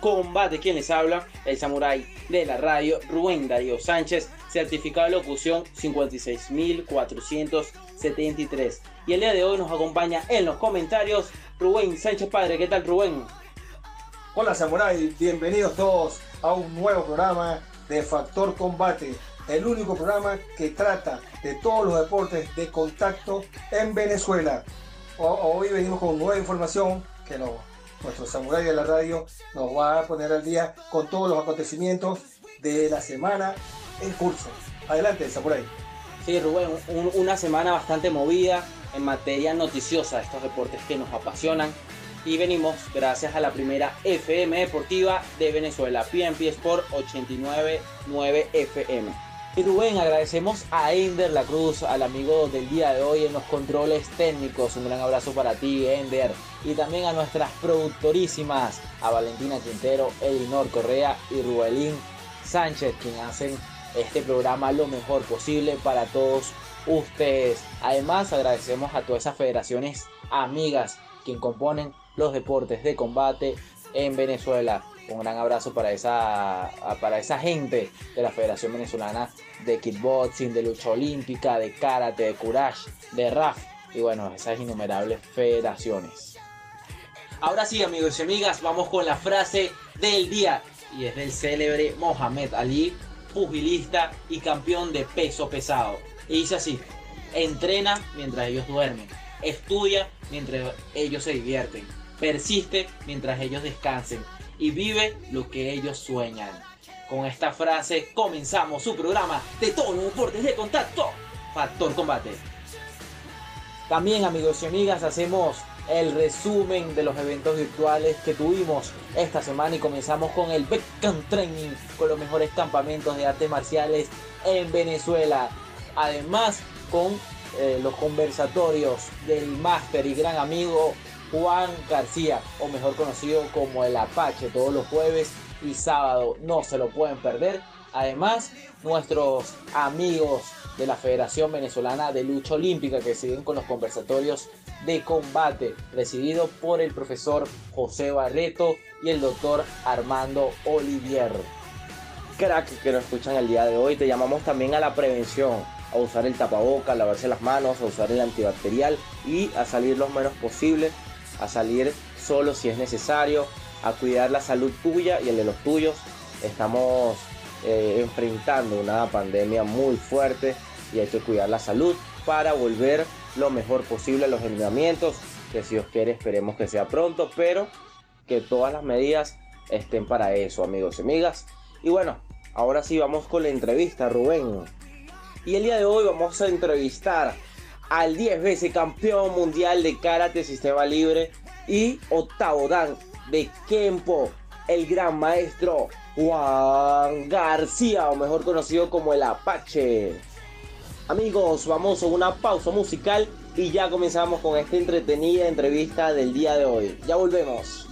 Combate, quien les habla, el samurái de la radio, Rubén Darío Sánchez, certificado de locución 56473. Y el día de hoy nos acompaña en los comentarios Rubén Sánchez Padre. ¿Qué tal, Rubén? Hola, samurái, bienvenidos todos a un nuevo programa de Factor Combate, el único programa que trata de todos los deportes de contacto en Venezuela. Hoy venimos con nueva información que nos nuestro samurái de la radio, nos va a poner al día con todos los acontecimientos de la semana en curso. Adelante, samurái. Sí, Rubén, una semana bastante movida en materia noticiosa de estos deportes que nos apasionan. Y venimos gracias a la primera FM deportiva de Venezuela, PNP Sport 899 FM. Y Rubén, agradecemos a Ender La Cruz, al amigo del día de hoy en los controles técnicos. Un gran abrazo para ti, Ender. Y también a nuestras productorísimas, a Valentina Quintero, Elinor Correa y Rubelín Sánchez, quien hacen este programa lo mejor posible para todos ustedes. Además, agradecemos a todas esas federaciones amigas quien componen los deportes de combate en Venezuela. Un gran abrazo para esa, para esa gente de la Federación Venezolana de Kickboxing, de lucha olímpica, de karate, de courage, de RAF y bueno, esas innumerables federaciones. Ahora sí, amigos y amigas, vamos con la frase del día y es del célebre Mohamed Ali, pugilista y campeón de peso pesado. Y dice así: entrena mientras ellos duermen, estudia mientras ellos se divierten, persiste mientras ellos descansen y vive lo que ellos sueñan. Con esta frase comenzamos su programa de todos los deportes de contacto, Factor Combate. También amigos y amigas hacemos el resumen de los eventos virtuales que tuvimos esta semana y comenzamos con el Backcamp Training con los mejores campamentos de artes marciales en Venezuela. Además con eh, los conversatorios del máster y gran amigo Juan García, o mejor conocido como el Apache, todos los jueves y sábado. No se lo pueden perder. Además, nuestros amigos de la Federación Venezolana de Lucha Olímpica que siguen con los conversatorios de combate, presidido por el profesor José Barreto y el doctor Armando Olivier. Crack que nos escuchan el día de hoy, te llamamos también a la prevención, a usar el tapaboca, a lavarse las manos, a usar el antibacterial y a salir lo menos posible a salir solo si es necesario, a cuidar la salud tuya y el de los tuyos. Estamos eh, enfrentando una pandemia muy fuerte y hay que cuidar la salud para volver lo mejor posible a los entrenamientos, que si os quiere esperemos que sea pronto, pero que todas las medidas estén para eso, amigos y amigas. Y bueno, ahora sí vamos con la entrevista, Rubén. Y el día de hoy vamos a entrevistar al 10 veces campeón mundial de karate sistema libre y octavo dan de Kempo, el gran maestro Juan García, o mejor conocido como el Apache. Amigos, vamos a una pausa musical y ya comenzamos con esta entretenida entrevista del día de hoy. Ya volvemos.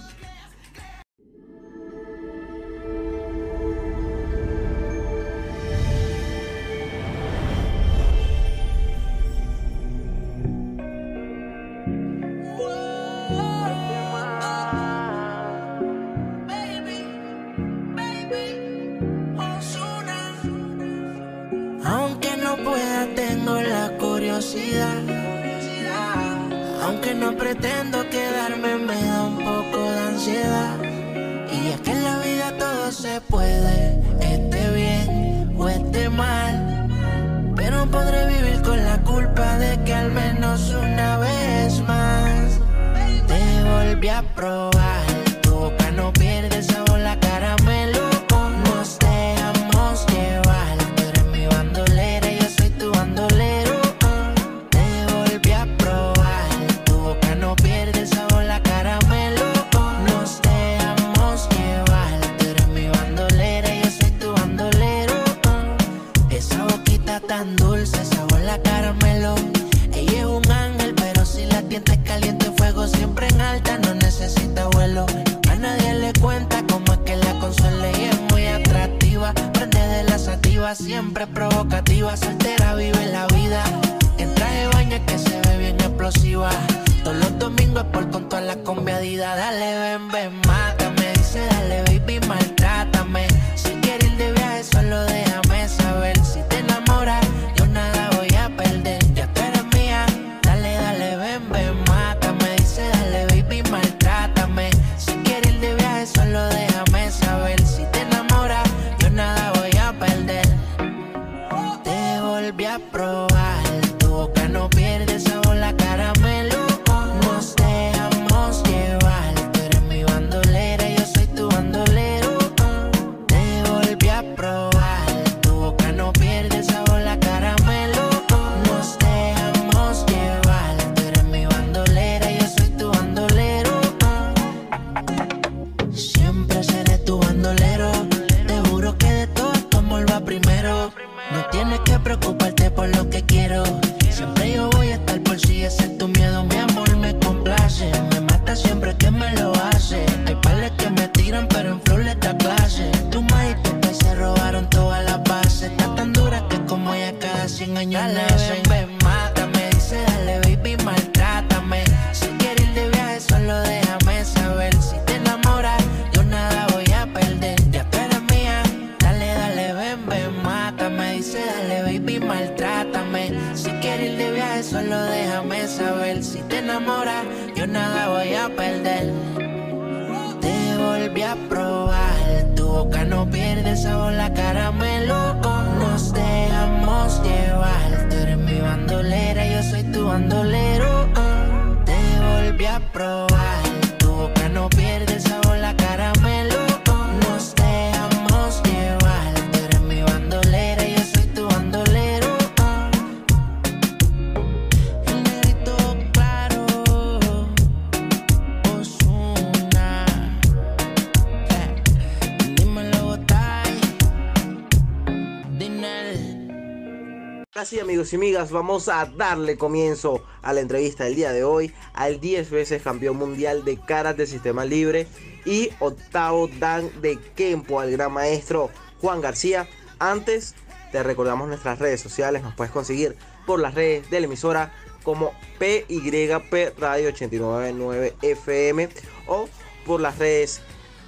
Así amigos y amigas, vamos a darle comienzo a la entrevista del día de hoy al 10 veces campeón mundial de karate sistema libre y octavo dan de Kempo al gran maestro Juan García. Antes te recordamos nuestras redes sociales, nos puedes conseguir por las redes de la emisora como PYP Radio 899 FM o por las redes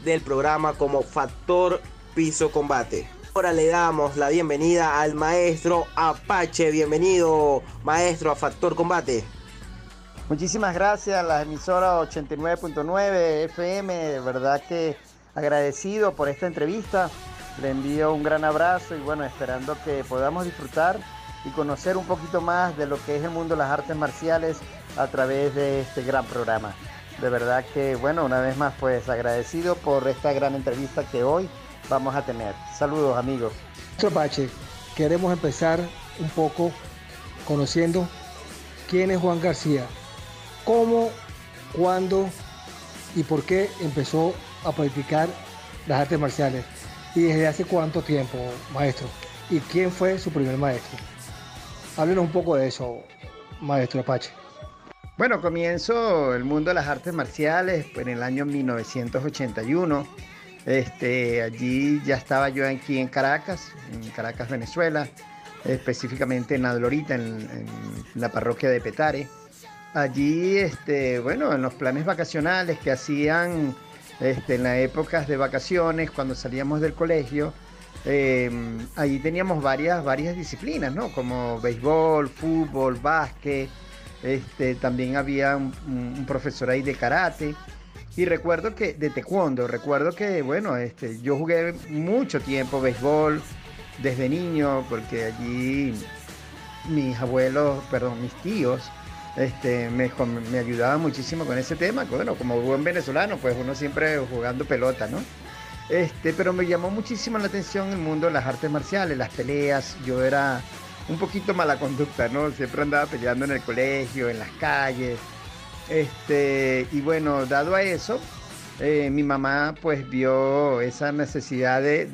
del programa como Factor Piso Combate. Ahora le damos la bienvenida al maestro Apache. Bienvenido, maestro, a Factor Combate. Muchísimas gracias a la emisora 89.9 FM, de verdad que agradecido por esta entrevista. Le envío un gran abrazo y bueno, esperando que podamos disfrutar y conocer un poquito más de lo que es el mundo de las artes marciales a través de este gran programa. De verdad que bueno, una vez más pues agradecido por esta gran entrevista que hoy vamos a tener. Saludos amigos. Maestro Pache, queremos empezar un poco conociendo quién es Juan García, cómo, cuándo y por qué empezó a practicar las artes marciales y desde hace cuánto tiempo, maestro, y quién fue su primer maestro. Háblenos un poco de eso, maestro Apache. Bueno, comienzo el mundo de las artes marciales pues, en el año 1981. Este, allí ya estaba yo aquí en Caracas, en Caracas, Venezuela, específicamente en Adlorita, en, la parroquia de Petare. Allí, este, bueno, en los planes vacacionales que hacían este, en las épocas de vacaciones, cuando salíamos del colegio, eh, allí teníamos varias, varias disciplinas, ¿no? Como béisbol, fútbol, básquet, este, también había un profesor ahí de karate. Y recuerdo que, de taekwondo, recuerdo que, bueno, este, yo jugué mucho tiempo béisbol desde niño, porque allí mis abuelos, perdón, mis tíos, este, me, me ayudaban muchísimo con ese tema. Bueno, como buen venezolano, pues uno siempre jugando pelota, ¿no? Este, pero me llamó muchísimo la atención el mundo de las artes marciales, las peleas. Yo era un poquito mala conducta, ¿no? Siempre andaba peleando en el colegio, en las calles. Este, y bueno, dado a eso, eh, mi mamá pues vio esa necesidad de,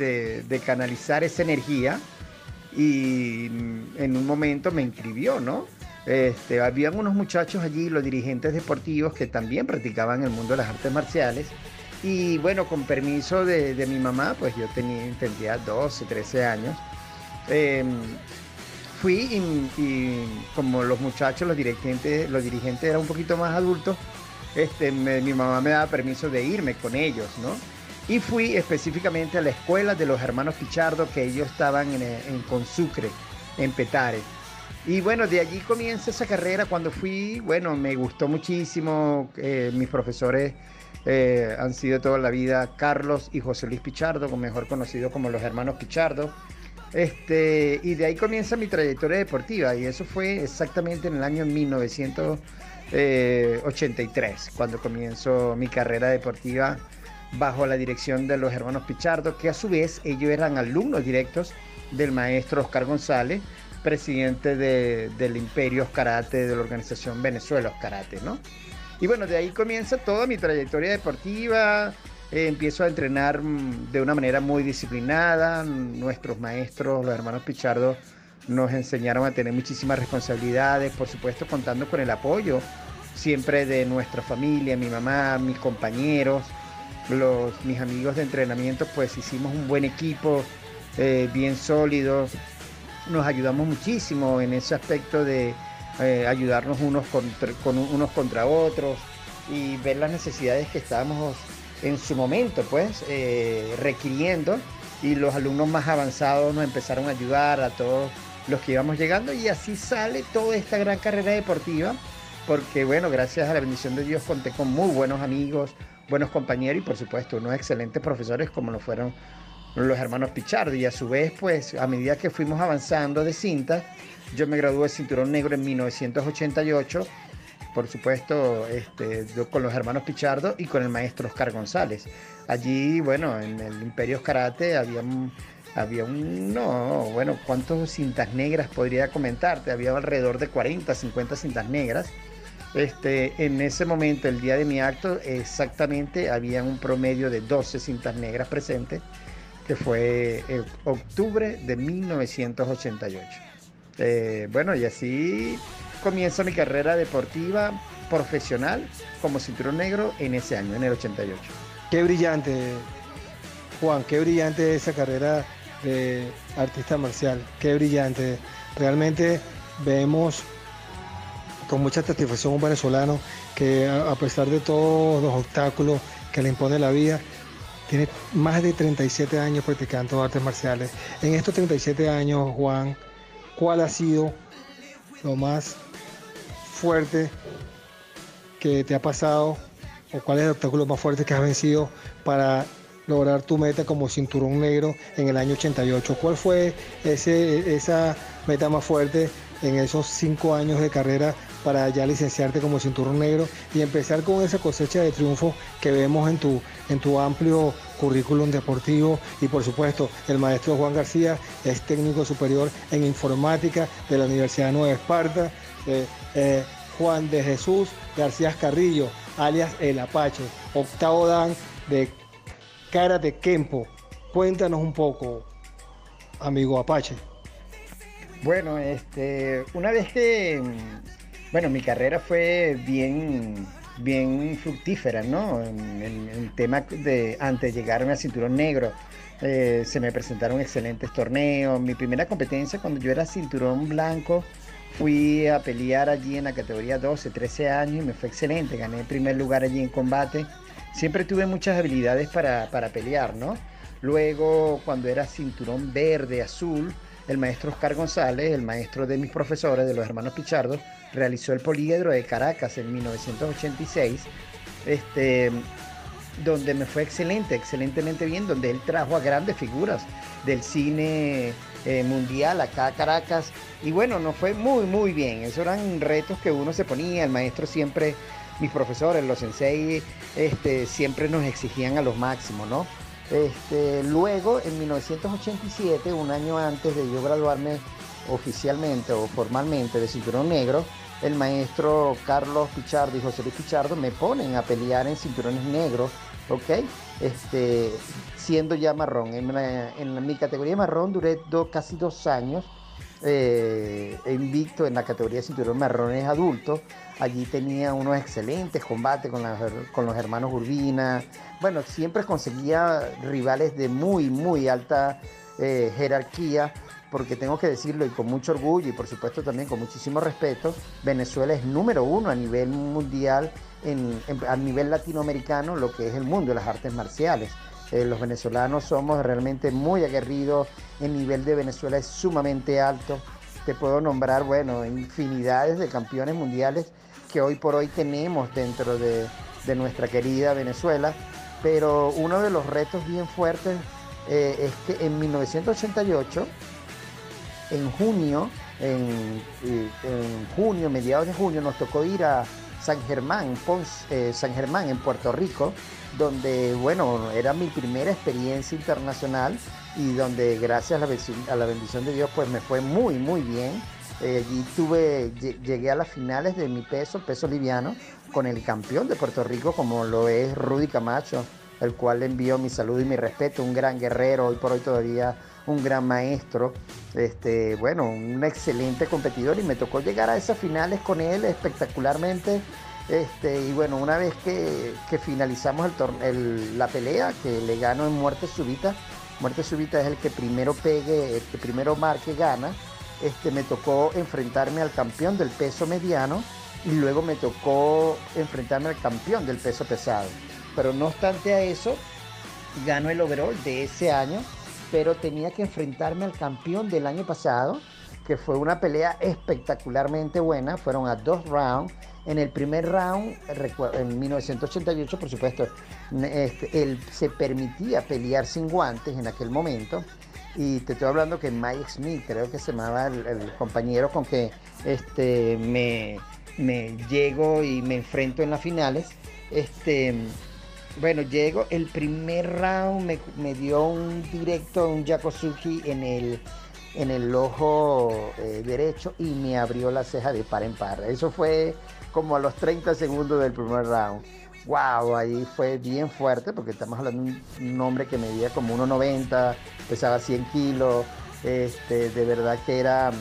de, canalizar esa energía y en un momento me inscribió, ¿no? Este, habían unos muchachos allí, los dirigentes deportivos, que también practicaban el mundo de las artes marciales. Y bueno, con permiso de, de mi mamá, pues yo tenía, tendría 12, 13 años. Eh, fui y, como los muchachos, los dirigentes, los dirigentes eran un poquito más adultos, este, mi mamá me daba permiso de irme con ellos, ¿no? Y fui específicamente a la escuela de los hermanos Pichardo, que ellos estaban en, en Consucre, en Petare. Y bueno, de allí comienza esa carrera. Cuando fui, bueno, me gustó muchísimo. Eh, mis profesores eh, han sido toda la vida Carlos y José Luis Pichardo, mejor conocido como los hermanos Pichardo. Este, y de ahí comienza mi trayectoria deportiva y eso fue exactamente en el año 1983, cuando comienzo mi carrera deportiva bajo la dirección de los hermanos Pichardo, que a su vez ellos eran alumnos directos del maestro Oscar González, presidente del Imperio Karate de la organización Venezuela Karate, ¿no? Y bueno, de ahí comienza toda mi trayectoria deportiva. Eh, empiezo a entrenar mm, de una manera muy disciplinada. Nuestros maestros, los hermanos Pichardo, nos enseñaron a tener muchísimas responsabilidades, por supuesto contando con el apoyo siempre de nuestra familia, mi mamá, mis compañeros, los, mis amigos de entrenamiento, pues hicimos un buen equipo, eh, bien sólido, nos ayudamos muchísimo en ese aspecto de eh, ayudarnos unos contra, con unos contra otros y ver las necesidades que estábamos en su momento, pues, eh, requiriendo. Y los alumnos más avanzados nos empezaron a ayudar a todos los que íbamos llegando y así sale toda esta gran carrera deportiva, porque bueno, gracias a la bendición de Dios conté con muy buenos amigos, buenos compañeros y por supuesto unos excelentes profesores como lo fueron los hermanos Pichardo y a su vez pues a medida que fuimos avanzando de cinta, yo me gradué de cinturón negro en 1988, por supuesto este, con los hermanos Pichardo y con el maestro Oscar González. Allí, bueno, en el Imperio Karate había había un, no, bueno, ¿cuántas cintas negras podría comentarte? Había alrededor de 40, 50 cintas negras. Este, en ese momento, el día de mi acto, exactamente había un promedio de 12 cintas negras presentes que fue en octubre de 1988. Eh, bueno, y así comienza mi carrera deportiva profesional como cinturón negro en ese año, en el 88. Qué brillante, Juan, qué brillante esa carrera de artista marcial, qué brillante. Realmente vemos con mucha satisfacción un venezolano que a pesar de todos los obstáculos que le impone la vida, tiene más de 37 años practicando artes marciales. En estos 37 años, Juan, ¿cuál ha sido lo más fuerte que te ha pasado o cuál es el obstáculo más fuerte que has vencido para lograr tu meta como cinturón negro en el año 88? ¿Cuál fue ese, esa meta más fuerte en esos cinco años de carrera para ya licenciarte como cinturón negro y empezar con esa cosecha de triunfo que vemos en tu, en tu amplio currículum deportivo y por supuesto el maestro Juan García es técnico superior en informática de la Universidad de Nueva Esparta, eh, eh, Juan de Jesús García Carrillo, alias El Apache, octavo dan de Karate Kempo. Cuéntanos un poco, amigo Apache. Bueno, este, una vez que, bueno, mi carrera fue bien, bien fructífera, ¿no? En, el tema de antes de llegarme a cinturón negro, eh, se me presentaron excelentes torneos. Mi primera competencia cuando yo era cinturón blanco, fui a pelear allí en la categoría 12, 13 años y me fue excelente. Gané el primer lugar allí en combate. Siempre tuve muchas habilidades para, para pelear, ¿no? Luego, cuando era cinturón verde, azul, el maestro Oscar González, el maestro de mis profesores, de los hermanos Pichardo, realizó el Poliedro de Caracas en 1986, este, donde me fue excelente, excelentemente bien, donde él trajo a grandes figuras del cine eh, mundial acá a Caracas. Y bueno, nos fue muy, muy bien. Esos eran retos que uno se ponía, el maestro siempre, mis profesores, los sensei, este, siempre nos exigían a los máximos, ¿no? Este, luego, en 1987, un año antes de yo graduarme oficialmente o formalmente de cinturón negro, el maestro Carlos Pichardo y José Luis Pichardo me ponen a pelear en cinturones negros, ¿ok? Este, siendo ya marrón. En, mi categoría marrón duré casi dos años eh, invicto en la categoría de cinturón marrones adultos. Allí tenía unos excelentes combates con, con los hermanos Urbina. Bueno, siempre conseguía rivales de muy, muy alta eh, jerarquía, porque tengo que decirlo y con mucho orgullo y por supuesto también con muchísimo respeto, Venezuela es número uno a nivel mundial, a nivel latinoamericano, lo que es el mundo de las artes marciales. Eh, los venezolanos somos realmente muy aguerridos, el nivel de Venezuela es sumamente alto. te puedo nombrar, bueno, infinidades de campeones mundiales que hoy por hoy tenemos dentro de, de nuestra querida Venezuela, pero uno de los retos bien fuertes eh, es que en 1988, en junio, en, junio, mediados de junio, nos tocó ir a San Germán, eh, San Germán en Puerto Rico, donde, bueno, era mi primera experiencia internacional y donde gracias a la, a la bendición de Dios, pues me fue muy, muy bien. Eh, allí tuve, llegué a las finales de mi peso, peso liviano, con el campeón de Puerto Rico, como lo es Rudy Camacho, el cual le envío mi saludo y mi respeto, un gran guerrero, hoy por hoy todavía un gran maestro, este, bueno, un excelente competidor y me tocó llegar a esas finales con él espectacularmente. Este, y bueno, una vez que, finalizamos el, la pelea, que le gano en muerte súbita, muerte súbita es el que primero pegue, el que primero marque gana, este, me tocó enfrentarme al campeón del peso mediano y luego me tocó enfrentarme al campeón del peso pesado. Pero no obstante a eso, gano el overall de ese año pero tenía que enfrentarme al campeón del año pasado, que fue una pelea espectacularmente buena, fueron a dos rounds. En el primer round, en 1988, por supuesto, este, él se permitía pelear sin guantes en aquel momento. Y te estoy hablando que Mike Smith, creo que se llamaba el, compañero con que este, me, me llego y me enfrento en las finales. Este, bueno, llego, el primer round me, dio un directo, un Yakosuki en el, en el ojo eh, derecho y me abrió la ceja de par en par. Eso fue como a los 30 segundos del primer round. Wow, ahí fue bien fuerte porque estamos hablando de un hombre que medía como 1,90, pesaba 100 kilos, este, de verdad que era,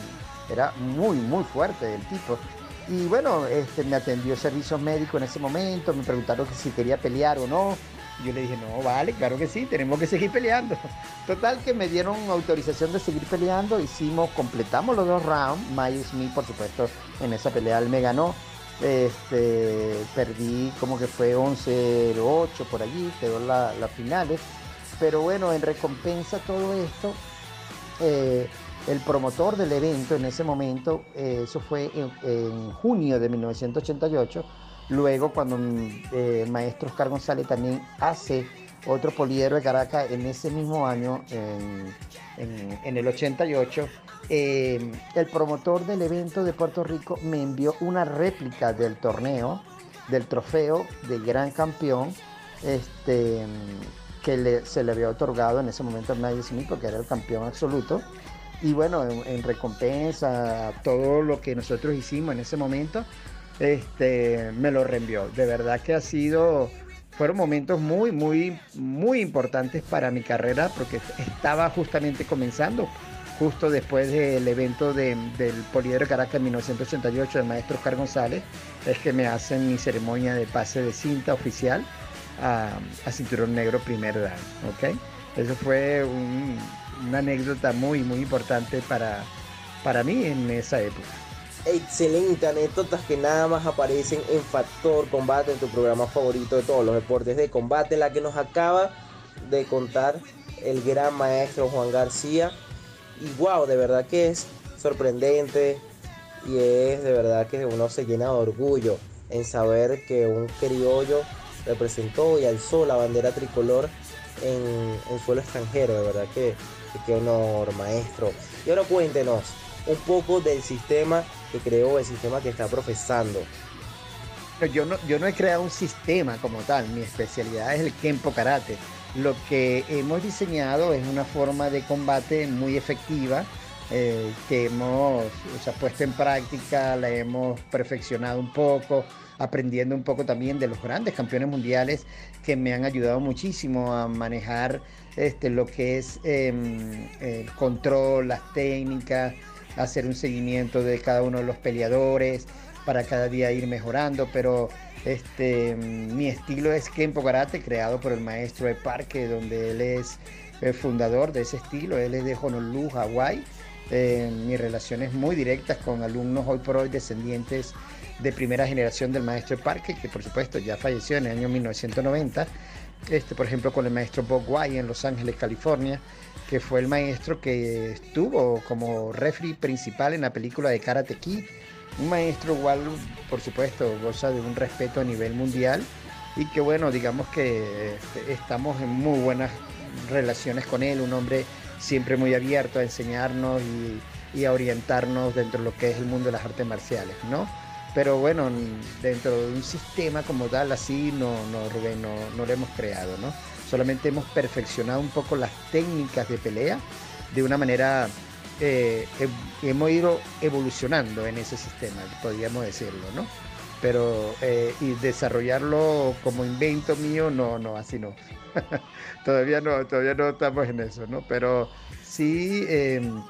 era muy, muy fuerte el tipo. Y bueno, este, me atendió servicios médicos en ese momento, me preguntaron si quería pelear o no. Yo le dije, no, vale, claro que sí, tenemos que seguir peleando. Total que me dieron autorización de seguir peleando, hicimos, completamos los dos rounds. Mike Smith, por supuesto, en esa pelea él me ganó. Este, perdí como que fue 11-8 por allí, quedó las la finales. Pero bueno, en recompensa todo esto, eh, el promotor del evento en ese momento, eh, eso fue en, junio de 1988, luego cuando mm, eh, maestro Oscar González también hace otro poliedro de Caracas en ese mismo año, en, el 88, eh, el promotor del evento de Puerto Rico me envió una réplica del torneo, del trofeo de gran campeón, este, que se le había otorgado en ese momento a Nadie Smith, que era el campeón absoluto. Y bueno, en, recompensa a todo lo que nosotros hicimos en ese momento, este, me lo reenvió. De verdad que ha sido, fueron momentos muy, muy, muy importantes para mi carrera porque estaba justamente comenzando, justo después del evento del Poliedro Caracas en 1988 del maestro Oscar González, es que me hacen mi ceremonia de pase de cinta oficial a, Cinturón Negro primer dan, ¿ok? Eso fue un, una anécdota muy, muy importante para, para mí en esa época. Excelente, anécdotas que nada más aparecen en Factor Combate, en tu programa favorito de todos los deportes de combate, la que nos acaba de contar el gran maestro Juan García. Y wow, de verdad que es sorprendente y es de verdad que uno se llena de orgullo en saber que un criollo representó y alzó la bandera tricolor en, en suelo extranjero, de verdad que qué honor, maestro. Y ahora cuéntenos un poco del sistema que creó, el sistema que está profesando. Yo no, yo no he creado un sistema como tal, mi especialidad es el Kempo Karate. Lo que hemos diseñado es una forma de combate muy efectiva, eh, que hemos puesto en práctica, la hemos perfeccionado un poco, aprendiendo un poco también de los grandes campeones mundiales que me han ayudado muchísimo a manejar este, lo que es em, el control, las técnicas, hacer un seguimiento de cada uno de los peleadores para cada día ir mejorando, pero este, mi estilo es Kempo Karate, creado por el maestro de parque, donde él es el fundador de ese estilo, él es de Honolulu, Hawái. Eh, mi relación es muy directa con alumnos hoy por hoy descendientes de primera generación del maestro parque, que por supuesto ya falleció en el año 1990 este, por ejemplo, con el maestro Bob White en Los Ángeles, California, que fue el maestro que estuvo como referee principal en la película de Karate Kid. Un maestro igual, por supuesto, goza de un respeto a nivel mundial y que bueno, digamos que este, estamos en muy buenas relaciones con él, un hombre siempre muy abierto a enseñarnos y, a orientarnos dentro de lo que es el mundo de las artes marciales, ¿no? Pero bueno, dentro de un sistema como tal, así no, no, Rubén, no, no lo hemos creado, ¿no? Solamente hemos perfeccionado un poco las técnicas de pelea de una manera, eh, hemos ido evolucionando en ese sistema, podríamos decirlo, ¿no? Pero eh, y desarrollarlo como invento mío, no, no, así no. todavía no, todavía no estamos en eso, ¿no? Pero sí em,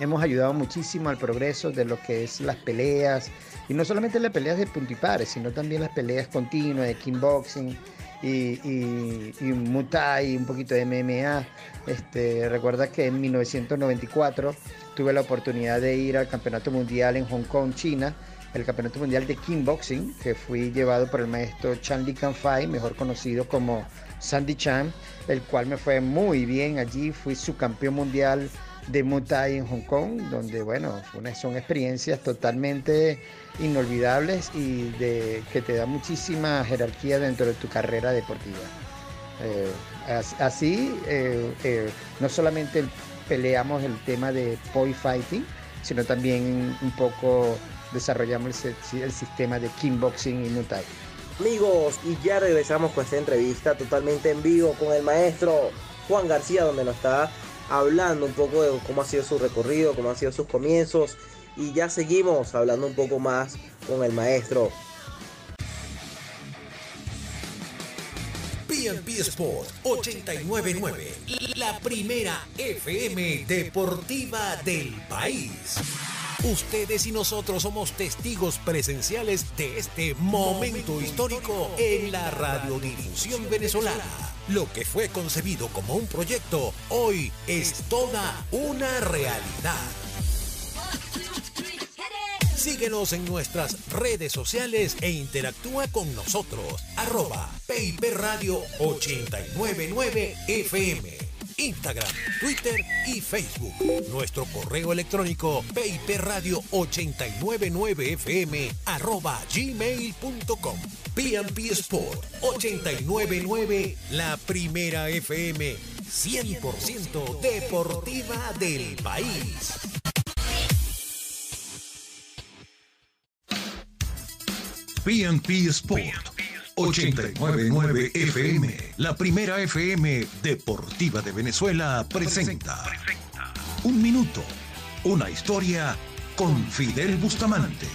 hemos ayudado muchísimo al progreso de lo que es las peleas, y no solamente las peleas de puntipares, sino también las peleas continuas de kickboxing y, y, y Muay, un poquito de MMA. Este, recuerda que en 1994 tuve la oportunidad de ir al Campeonato Mundial en Hong Kong, China, el Campeonato Mundial de Kickboxing, que fui llevado por el maestro Chan Li Fai, mejor conocido como Sandy Chan, el cual me fue muy bien allí, fui subcampeón mundial de Muay Thai en Hong Kong, donde bueno, son experiencias totalmente inolvidables y que te da muchísima jerarquía dentro de tu carrera deportiva. Eh, así, eh, eh, no solamente peleamos el tema de poi fighting, sino también un poco desarrollamos el, el sistema de kickboxing Thai. Amigos, y ya regresamos con esta entrevista totalmente en vivo con el maestro Juan García, donde nos está hablando un poco de cómo ha sido su recorrido, cómo han sido sus comienzos. Y ya seguimos hablando un poco más con el maestro. PNP Sport 899, la primera FM deportiva del país. Ustedes y nosotros somos testigos presenciales de este momento histórico en la radiodifusión venezolana. Lo que fue concebido como un proyecto, hoy es toda una realidad. Síguenos en nuestras redes sociales e interactúa con nosotros. Arroba PIP Radio 899 FM. Instagram, Twitter y Facebook. Nuestro correo electrónico pipradio899fm arroba. PMP Sport 899, la primera FM 100% deportiva del país. PNP Sport 899 FM, la primera FM deportiva de Venezuela, presenta Un minuto, una historia con Fidel Bustamante.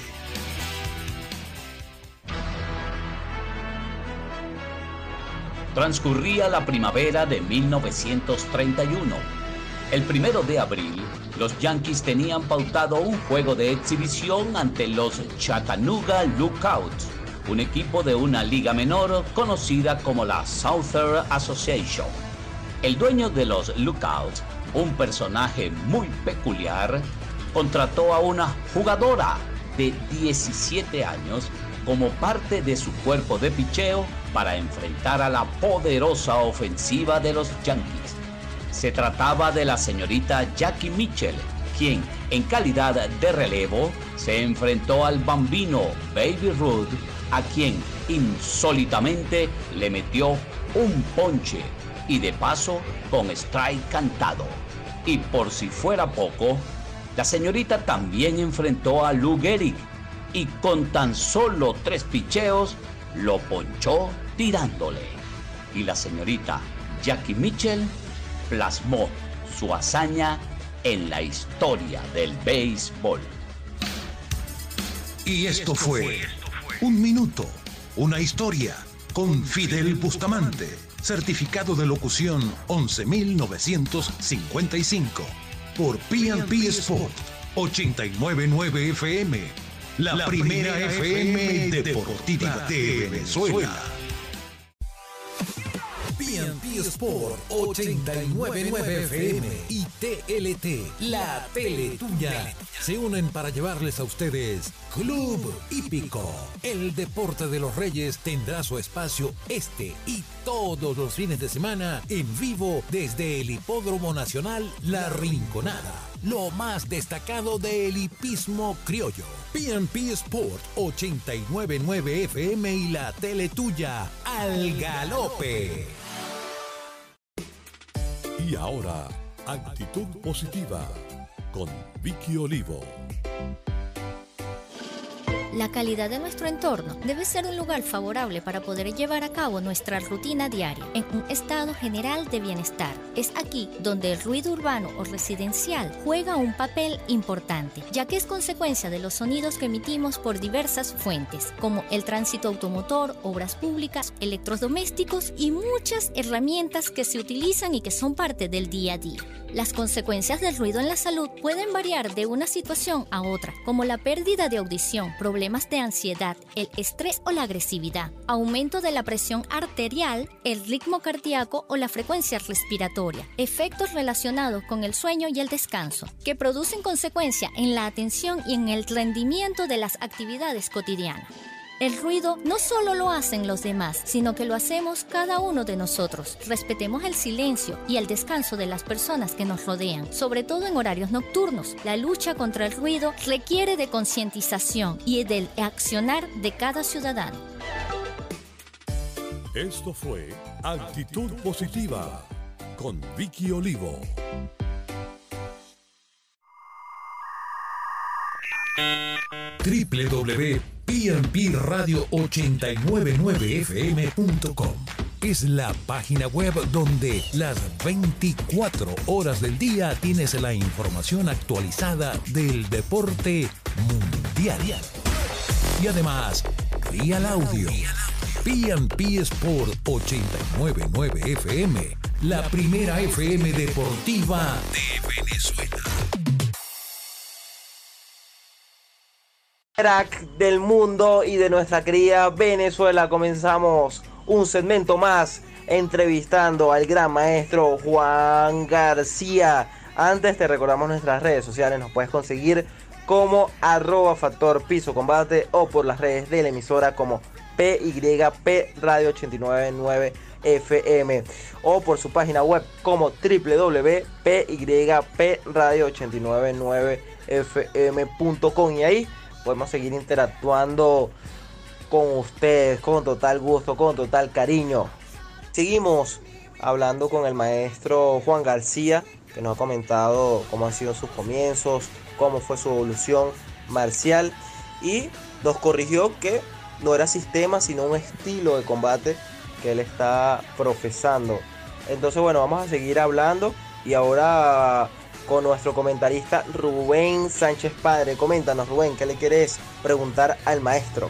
Transcurría la primavera de 1931. El primero de abril, los Yankees tenían pautado un juego de exhibición ante los Chattanooga Lookouts un equipo de una liga menor conocida como la Southern Association. El dueño de los Lookouts, un personaje muy peculiar, contrató a una jugadora de 17 años como parte de su cuerpo de picheo para enfrentar a la poderosa ofensiva de los Yankees. Se trataba de la señorita Jackie Mitchell, quien, en calidad de relevo, se enfrentó al bambino Baby Ruth a quien insólitamente le metió un ponche y de paso con strike cantado. Y por si fuera poco, la señorita también enfrentó a Lou Gehrig y con tan solo tres picheos lo ponchó tirándole. Y la señorita Jackie Mitchell plasmó su hazaña en la historia del béisbol. Y esto fue un minuto, una historia, con Fidel Bustamante, certificado de locución 11955, por PNP Sport 899 FM, la, primera, FM deportiva de Venezuela. PNP Sport 899 FM y TLT, la tele tuya, se unen para llevarles a ustedes Club Hípico. El deporte de los Reyes tendrá su espacio este y todos los fines de semana en vivo desde el Hipódromo Nacional La Rinconada. Lo más destacado del hipismo criollo. PNP Sport 899 FM y la tele tuya al galope. Y ahora, actitud positiva con Vicky Olivo. La calidad de nuestro entorno debe ser un lugar favorable para poder llevar a cabo nuestra rutina diaria en un estado general de bienestar. Es aquí donde el ruido urbano o residencial juega un papel importante, ya que es consecuencia de los sonidos que emitimos por diversas fuentes, como el tránsito automotor, obras públicas, electrodomésticos y muchas herramientas que se utilizan y que son parte del día a día. Las consecuencias del ruido en la salud pueden variar de una situación a otra, como la pérdida de audición, problemas de ansiedad, el estrés o la agresividad, aumento de la presión arterial, el ritmo cardíaco o la frecuencia respiratoria, efectos relacionados con el sueño y el descanso, que producen consecuencia en la atención y en el rendimiento de las actividades cotidianas. El ruido no solo lo hacen los demás, sino que lo hacemos cada uno de nosotros. Respetemos el silencio y el descanso de las personas que nos rodean, sobre todo en horarios nocturnos. La lucha contra el ruido requiere de concientización y del accionar de cada ciudadano. Esto fue Actitud Positiva con Vicky Olivo. www.pnpradio899fm.com es la página web donde las 24 horas del día tienes la información actualizada del deporte mundial. Y además, Real Audio. PNP Sport 899 FM, la primera FM deportiva de Venezuela. Crack del mundo y de nuestra querida Venezuela, comenzamos un segmento más entrevistando al gran maestro Juan García. Antes te recordamos nuestras redes sociales, nos puedes conseguir como arroba factor piso combate o por las redes de la emisora como PYP Radio 899 FM o por su página web como www.pypradio 899 fm.com y ahí podemos seguir interactuando con ustedes con total gusto, con total cariño. Seguimos hablando con el maestro Juan García, que nos ha comentado cómo han sido sus comienzos, cómo fue su evolución marcial y nos corrigió que no era sistema, sino un estilo de combate que él está profesando. Entonces, bueno, vamos a seguir hablando y ahora con nuestro comentarista Rubén Sánchez Padre. Coméntanos, Rubén, ¿qué le quieres preguntar al maestro?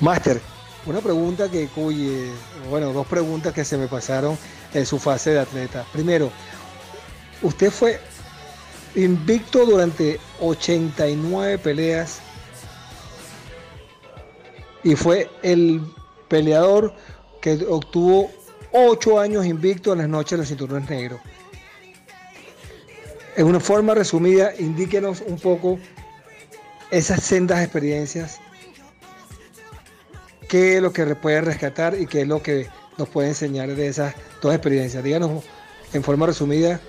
Máster, una pregunta que cuye, bueno, dos preguntas que se me pasaron en su fase de atleta. Primero, usted fue invicto durante 89 peleas y fue el peleador que obtuvo 8 años invicto en las noches de los cinturones negros. En una forma resumida, indíquenos un poco esas sendas experiencias, qué es lo que puede rescatar y qué es lo que nos puede enseñar de esas dos experiencias. Díganos en forma resumida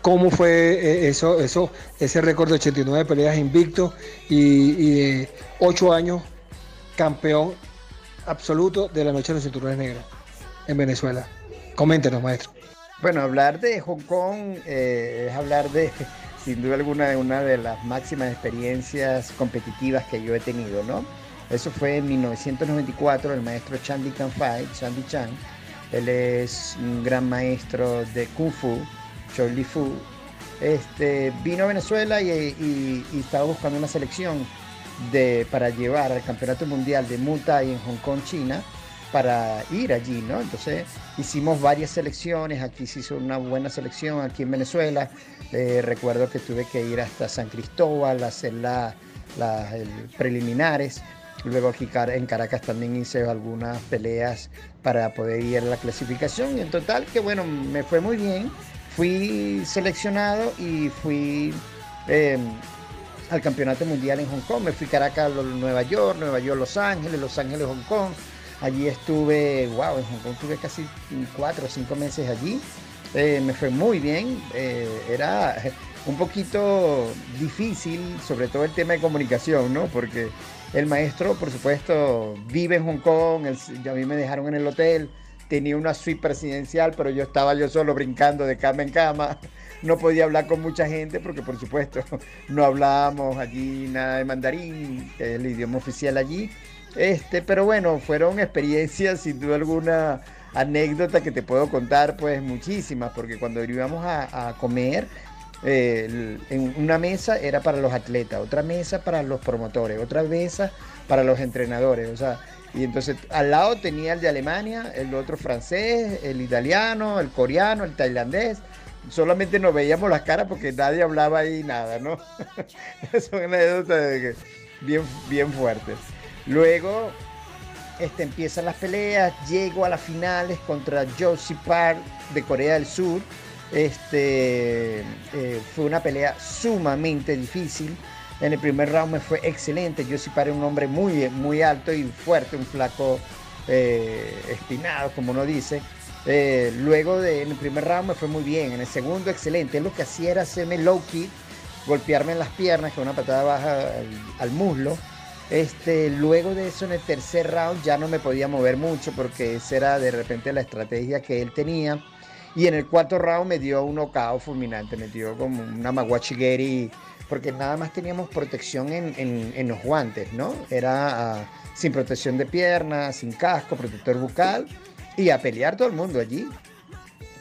cómo fue eso, eso ese récord de 89 peleas invicto y, y de 8 años campeón absoluto de la noche de los cinturones negros en Venezuela. Coméntenos, maestro. Bueno, hablar de Hong Kong eh, es hablar de, sin duda alguna, de una de las máximas experiencias competitivas que yo he tenido, ¿no? Eso fue en 1994, el maestro Chandy Kanfai, Chandy Chan. Él es un gran maestro de Kung Fu, Choi Fu. Este, vino a Venezuela y, y, y estaba buscando una selección de, para llevar al Campeonato Mundial de Muay Thai en Hong Kong, China, para ir allí, ¿no? Entonces hicimos varias selecciones, aquí se hizo una buena selección, aquí en Venezuela. Eh, recuerdo que tuve que ir hasta San Cristóbal a hacer las preliminares Luego aquí en Caracas también hice algunas peleas para poder ir a la clasificación. Y en total que bueno, me fue muy bien. Fui seleccionado y fui em, al Campeonato Mundial en Hong Kong. Me fui a Caracas, Nueva York, Nueva York, Los Ángeles, Los Ángeles, Hong Kong. Allí estuve, wow, en Hong Kong estuve casi cuatro o cinco meses allí. Eh, me fue muy bien. Eh, era un poquito difícil, sobre todo el tema de comunicación, ¿no? Porque el maestro, por supuesto, vive en Hong Kong, a mí me dejaron en el hotel, tenía una suite presidencial, pero yo estaba yo solo brincando de cama en cama, no podía hablar con mucha gente porque, por supuesto, no hablábamos allí nada de mandarín, el idioma oficial allí. Este, pero bueno, fueron experiencias, sin duda alguna, anécdota que te puedo contar, pues muchísimas, porque cuando íbamos a, comer, eh, en una mesa era para los atletas, otra mesa para los promotores, otra mesa para los entrenadores, o sea, y entonces al lado tenía el de Alemania, el otro francés, el italiano, el coreano, el tailandés. Solamente nos veíamos las caras porque nadie hablaba ahí nada, ¿no? Son anécdotas bien, bien fuertes. Luego este, empiezan las peleas, llego a las finales contra Josie Park de Corea del Sur este, eh, fue una pelea sumamente difícil. En el primer round me fue excelente. Yo sí paré un hombre muy, muy alto y fuerte, un flaco eh, espinado, como uno dice. Eh, luego de, en el primer round me fue muy bien. En el segundo, excelente. Lo que hacía era hacerme low kick, golpearme en las piernas con una patada baja al, muslo. Este, luego de eso, en el tercer round ya no me podía mover mucho porque esa era de repente la estrategia que él tenía y en el cuarto round me dio un knockout fulminante, me dio como una maguachigueri, porque nada más teníamos protección en, los guantes, ¿no? Era ah, sin protección de piernas, sin casco, protector bucal y a pelear todo el mundo allí.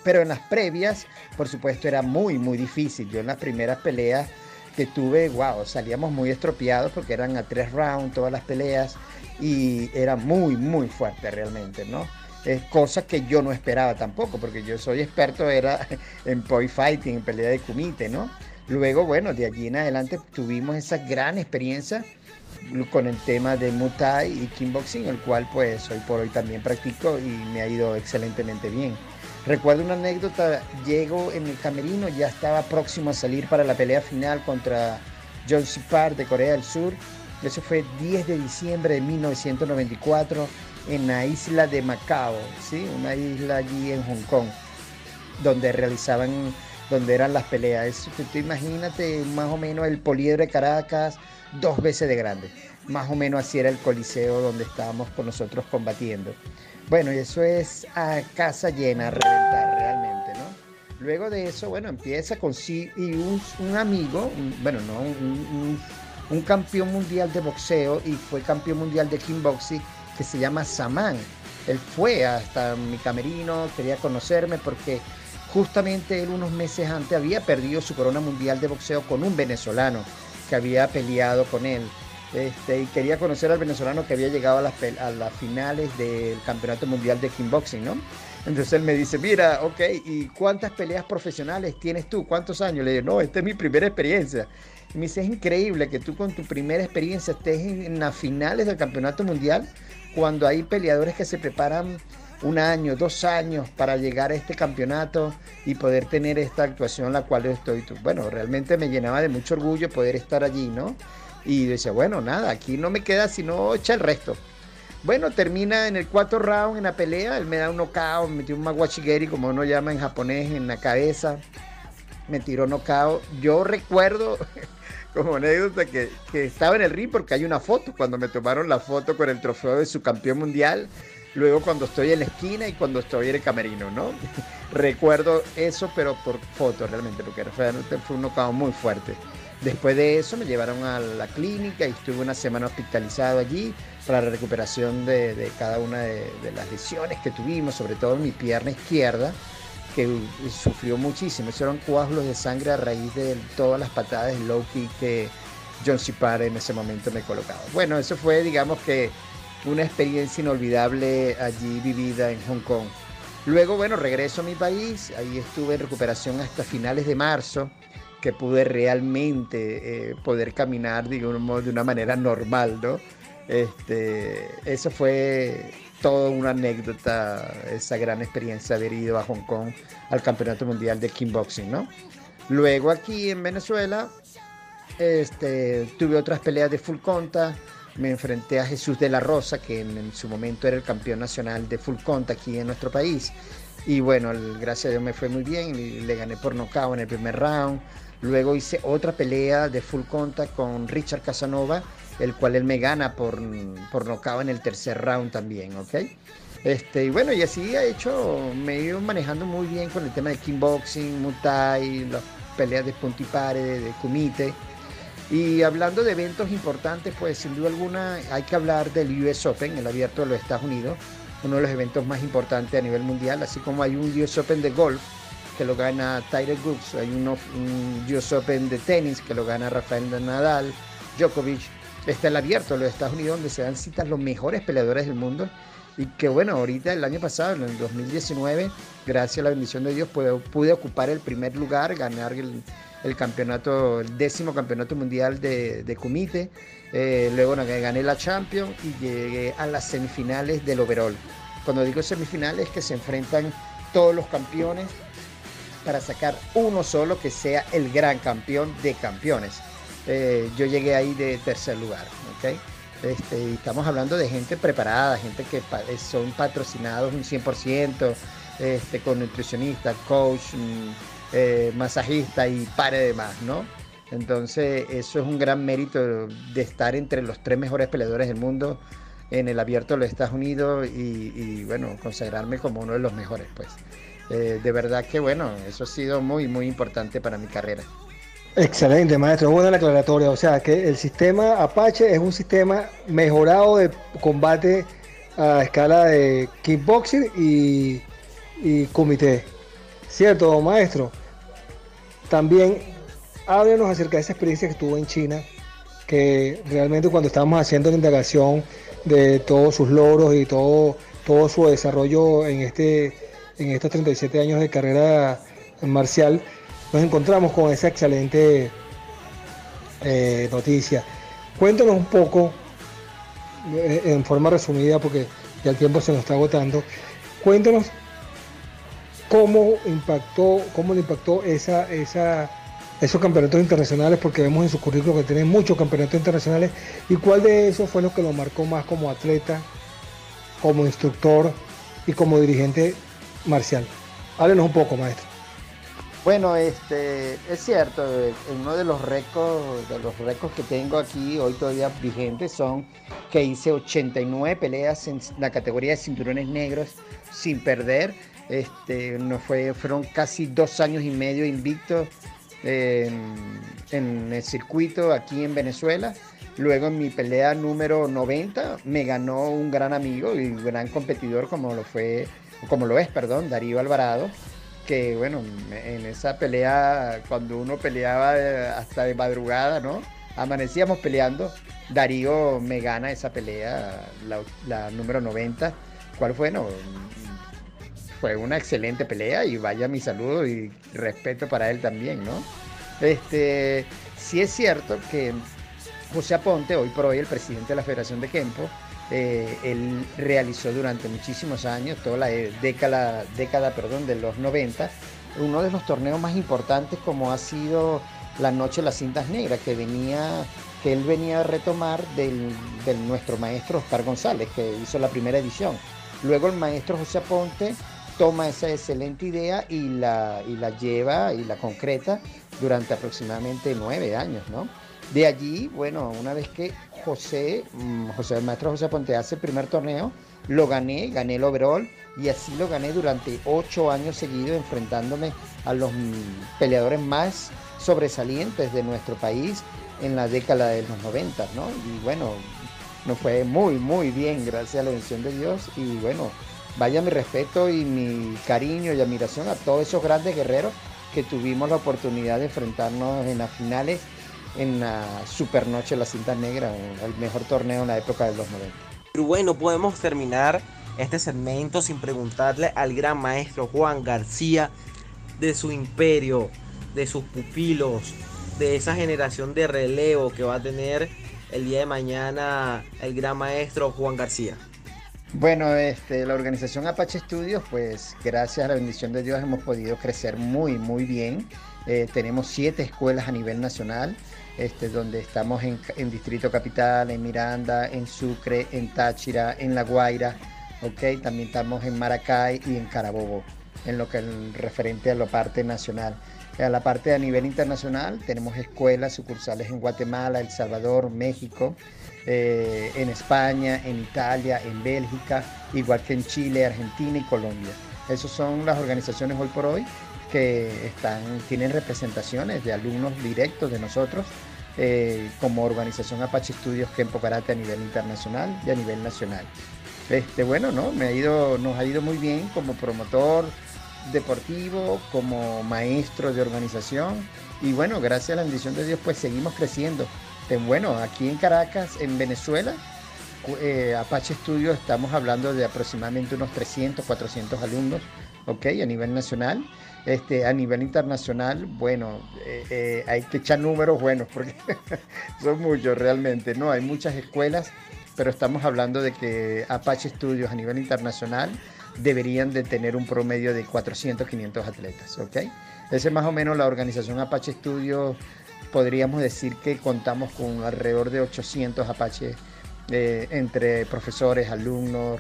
Pero en las previas, por supuesto, era muy, muy difícil. Yo en las primeras peleas que tuve, wow, salíamos muy estropeados porque eran a tres rounds todas las peleas y era muy, muy fuerte realmente, ¿no? es cosa que yo no esperaba tampoco, porque yo soy experto era en poi fighting, en pelea de kumite, ¿no? Luego, bueno, de allí en adelante tuvimos esa gran experiencia con el tema de Muay y Kickboxing, el cual pues hoy por hoy también practico y me ha ido excelentemente bien. Recuerdo una anécdota, llego en el camerino, ya estaba próximo a salir para la pelea final contra John Park de Corea del Sur. Eso fue 10 de diciembre de 1994 en la isla de Macao, ¿sí? una isla allí en Hong Kong, donde realizaban, donde eran las peleas. imagínate más o menos el poliedro de Caracas dos veces de grande. Más o menos así era el coliseo donde estábamos con nosotros combatiendo. Bueno, y eso es a casa llena, a reventar realmente, ¿no? Luego de eso, bueno, empieza con sí y un, amigo, bueno, no, un, un, campeón mundial de boxeo y fue campeón mundial de kickboxing que se llama Samán. Él fue hasta mi camerino, quería conocerme porque justamente él unos meses antes había perdido su corona mundial de boxeo con un venezolano que había peleado con él. Este, y quería conocer al venezolano que había llegado a las, a las finales del Campeonato Mundial de Kickboxing, ¿no? Entonces él me dice, mira, ok, ¿y cuántas peleas profesionales tienes tú? ¿Cuántos años? Le digo, no, esta es mi primera experiencia. Y me dice, es increíble que tú con tu primera experiencia estés en las finales del Campeonato Mundial cuando hay peleadores que se preparan un año, dos años para llegar a este campeonato y poder tener esta actuación la cual estoy, bueno, realmente me llenaba de mucho orgullo poder estar allí, ¿no? Y decía, bueno, nada, aquí no me queda sino echa el resto. Bueno, termina en el cuarto round en la pelea, él me da un knockout, me metió un maguachigeri, como uno llama en japonés, en la cabeza, me tiró knockout. Yo recuerdo como anécdota que, que estaba en el ring porque hay una foto, cuando me tomaron la foto con el trofeo de su campeón mundial, luego cuando estoy en la esquina y cuando estoy en el camerino, ¿no? Recuerdo eso, pero por foto realmente, porque fue, un nocao muy fuerte. Después de eso me llevaron a la clínica y estuve una semana hospitalizado allí para la recuperación de, cada una de, las lesiones que tuvimos, sobre todo mi pierna izquierda, que sufrió muchísimo. Hicieron coágulos de sangre a raíz de todas las patadas de low kick que John Cipar en ese momento me colocaba. Bueno, eso fue, digamos que, una experiencia inolvidable allí vivida en Hong Kong. Luego, bueno, regreso a mi país, ahí estuve en recuperación hasta finales de marzo, que pude realmente eh, poder caminar, digamos, de una manera normal, ¿no? Este, eso fue toda una anécdota, esa gran experiencia de haber ido a Hong Kong al Campeonato Mundial de Kickboxing, ¿no? Luego aquí en Venezuela este, tuve otras peleas de full conta, me enfrenté a Jesús de la Rosa, que en, su momento era el campeón nacional de full conta aquí en nuestro país. Y bueno, gracias a Dios me fue muy bien, y le gané por nocaut en el primer round. Luego hice otra pelea de full contact con Richard Casanova, el cual él me gana por, por nocaut en el tercer round también, ¿ok? Este, y bueno, y así ha hecho, me he ido manejando muy bien con el tema de kickboxing, muay, las peleas de punto y pare, de, kumite. Y hablando de eventos importantes, pues sin duda alguna hay que hablar del US Open, el abierto de los Estados Unidos, uno de los eventos más importantes a nivel mundial, así como hay un US Open de golf que lo gana Tyler Gooks, hay un US Open de tenis que lo gana Rafael Nadal, Djokovic, está el abierto de los Estados Unidos donde se dan citas los mejores peleadores del mundo. Y que bueno, ahorita el año pasado, en el 2019, gracias a la bendición de Dios, pude, ocupar el primer lugar, ganar el, campeonato, el décimo campeonato mundial de, de Kumite, eh, luego gané la Champions y llegué a las semifinales del overall. Cuando digo semifinales es que se enfrentan todos los campeones para sacar uno solo que sea el gran campeón de campeones. Eh, yo llegué ahí de tercer lugar, ¿ok? Este, estamos hablando de gente preparada, gente que eh, son patrocinados un 100%, este, con nutricionista, coach, mm, eh, masajista y pare de más, ¿no? Entonces eso es un gran mérito de estar entre los tres mejores peleadores del mundo en el abierto de los Estados Unidos y, y bueno, consagrarme como uno de los mejores, pues. Eh, de verdad que bueno, eso ha sido muy, muy importante para mi carrera. Excelente, maestro. Buena la aclaratoria. O sea, que el sistema Apache es un sistema mejorado de combate a escala de kickboxing y, y comité. ¿Cierto, maestro? También háblenos acerca de esa experiencia que tuvo en China, que realmente cuando estábamos haciendo la indagación de todos sus logros y todo, todo su desarrollo en este en estos 37 años de carrera marcial, nos encontramos con esa excelente eh, noticia. Cuéntanos un poco, eh, en forma resumida, porque ya el tiempo se nos está agotando, cuéntanos cómo impactó, cómo le impactó esa, esa, esos campeonatos internacionales, porque vemos en su currículo que tiene muchos campeonatos internacionales, y cuál de esos fue lo que lo marcó más como atleta, como instructor y como dirigente marcial. Háblenos un poco, maestro. Bueno, este, es cierto, uno de los récords, de los récords que tengo aquí hoy todavía vigentes son que hice 89 peleas en la categoría de cinturones negros sin perder. Este, no fue, fueron casi dos años y medio invicto en, en el circuito aquí en Venezuela. Luego en mi pelea número 90 me ganó un gran amigo y un gran competidor como lo fue como lo es, perdón, Darío Alvarado, que bueno, en esa pelea, cuando uno peleaba eh, hasta de madrugada, ¿no? Amanecíamos peleando, Darío me gana esa pelea, la, número 90, ¿cuál fue? No, fue una excelente pelea y vaya mi saludo y respeto para él también, ¿no? Este, sí es cierto que José Aponte, hoy por hoy el presidente de la Federación de Kempo, eh, él realizó durante muchísimos años, toda la década, década perdón, de los 90, uno de los torneos más importantes como ha sido la Noche de las Cintas Negras, que venía que él venía a retomar del, nuestro maestro Oscar González, que hizo la primera edición. Luego el maestro José Aponte toma esa excelente idea y la, y la lleva y la concreta durante aproximadamente nueve años, ¿no? De allí, bueno, una vez que José, mm, José, el maestro José Ponte hace el primer torneo, lo gané, gané el overall y así lo gané durante ocho años seguidos enfrentándome a los mm, peleadores más sobresalientes de nuestro país en la década de los 90, ¿no? Y bueno, nos fue muy, muy bien gracias a la bendición de Dios y bueno, vaya mi respeto y mi cariño y admiración a todos esos grandes guerreros que tuvimos la oportunidad de enfrentarnos en las finales en la Supernoche de la Cinta Negra, el mejor torneo en la época de los 90. Pero bueno, podemos terminar este segmento sin preguntarle al gran maestro Juan García de su imperio, de sus pupilos, de esa generación de relevo que va a tener el día de mañana el gran maestro Juan García? Bueno, este, la organización Apache Studios, pues gracias a la bendición de Dios hemos podido crecer muy, muy bien. Eh, tenemos siete escuelas a nivel nacional, este, donde estamos en, Distrito Capital, en Miranda, en Sucre, en Táchira, en La Guaira, ¿okay? también estamos en Maracay y en Carabobo, en lo que es referente a la parte nacional. A la parte a nivel internacional tenemos escuelas sucursales en Guatemala, El Salvador, México, eh, en España, en Italia, en Bélgica, igual que en Chile, Argentina y Colombia. Esas son las organizaciones hoy por hoy que están, tienen representaciones de alumnos directos de nosotros eh, como organización Apache Studios Kempo Karate a nivel internacional y a nivel nacional. Este, bueno, ¿no? Me ha ido, nos ha ido muy bien como promotor deportivo, como maestro de organización y bueno, gracias a la bendición de Dios pues seguimos creciendo bueno, aquí en Caracas, en Venezuela, eh, Apache Studio estamos hablando de aproximadamente unos 300, 400 alumnos, ¿ok? A nivel nacional. Este, a nivel internacional, bueno, eh, eh, hay que echar números buenos porque son muchos realmente, ¿no? Hay muchas escuelas, pero estamos hablando de que Apache Studios a nivel internacional deberían de tener un promedio de 400, 500 atletas, ¿ok? Esa es más o menos la organización Apache Studios podríamos decir que contamos con alrededor de 800 Apache eh, entre profesores, alumnos,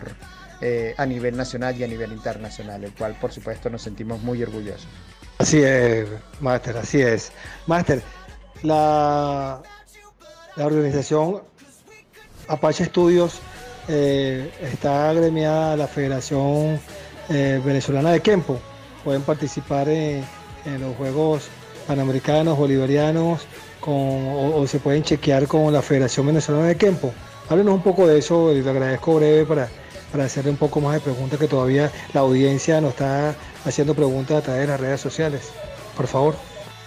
eh, a nivel nacional y a nivel internacional, el cual por supuesto nos sentimos muy orgullosos. Así es, Máster, así es. Máster, la, la organización Apache Studios eh, está agremiada a la Federación Venezolana de Kempo. Pueden participar en los Juegos panamericanos, bolivarianos, o, se pueden chequear con la Federación Venezolana de Kempo. Háblenos un poco de eso y le agradezco breve para, para hacerle un poco más de preguntas que todavía la audiencia nos está haciendo preguntas a través de las redes sociales. Por favor.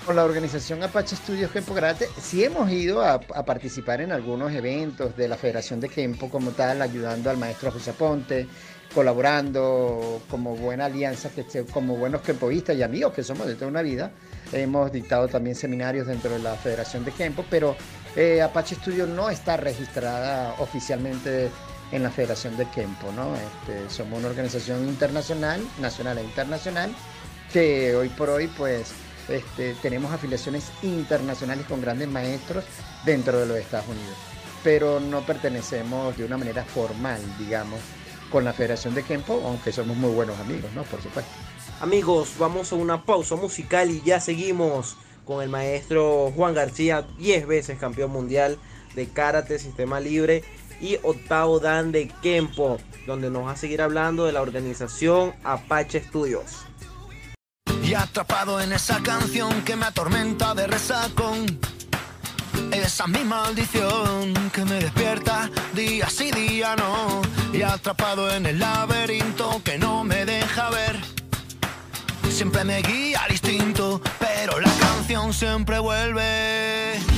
Con la organización Apache Studios Kempo Karate, sí hemos ido a, participar en algunos eventos de la Federación de Kempo como tal, ayudando al maestro José Ponte, colaborando como buena alianza, como buenos kempoistas y amigos que somos de toda una vida. Hemos dictado también seminarios dentro de la Federación de Kempo, pero eh, Apache Studio no está registrada oficialmente en la Federación de Kempo, ¿no? Este, somos una organización internacional, nacional e internacional, que hoy por hoy pues este, tenemos afiliaciones internacionales con grandes maestros dentro de los Estados Unidos, pero no pertenecemos de una manera formal, digamos, con la Federación de Kempo, aunque somos muy buenos amigos, ¿no? Por supuesto. Amigos, vamos a una pausa musical y ya seguimos con el maestro Juan García, 10 veces campeón mundial de karate sistema libre y octavo dan de Kempo, donde nos va a seguir hablando de la organización Apache Studios. Y atrapado en esa canción que me atormenta de resacón. Esa mi maldición que me despierta día sí día no. Y atrapado en el laberinto que no me deja ver siempre me guía al instinto, pero la canción siempre vuelve.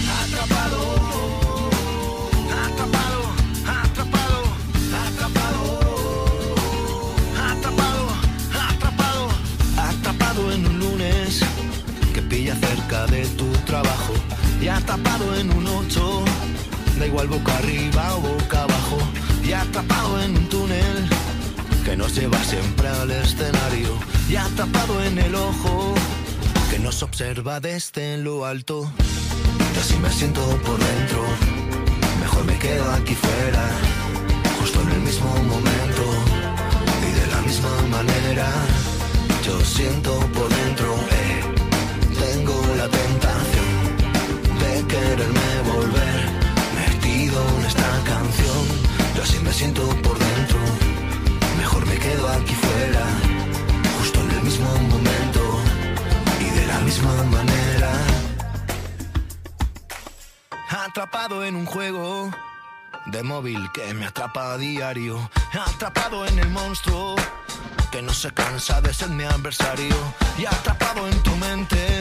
Atrapado en un ocho, da igual boca arriba o boca abajo. Y atrapado en un túnel que nos lleva siempre al escenario. Y atrapado en el ojo que nos observa desde lo alto. Y así me siento por dentro, mejor me quedo aquí fuera, justo en el mismo momento y de la misma manera. Yo siento por dentro, eh, tengo la tentación quererme volver metido en esta canción. Yo así me siento por dentro, mejor me quedo aquí fuera mismo momento y de la misma manera. Atrapado en un juego de móvil que me atrapa a diario. Atrapado en el monstruo que no se cansa de ser mi adversario. Y atrapado en tu mente,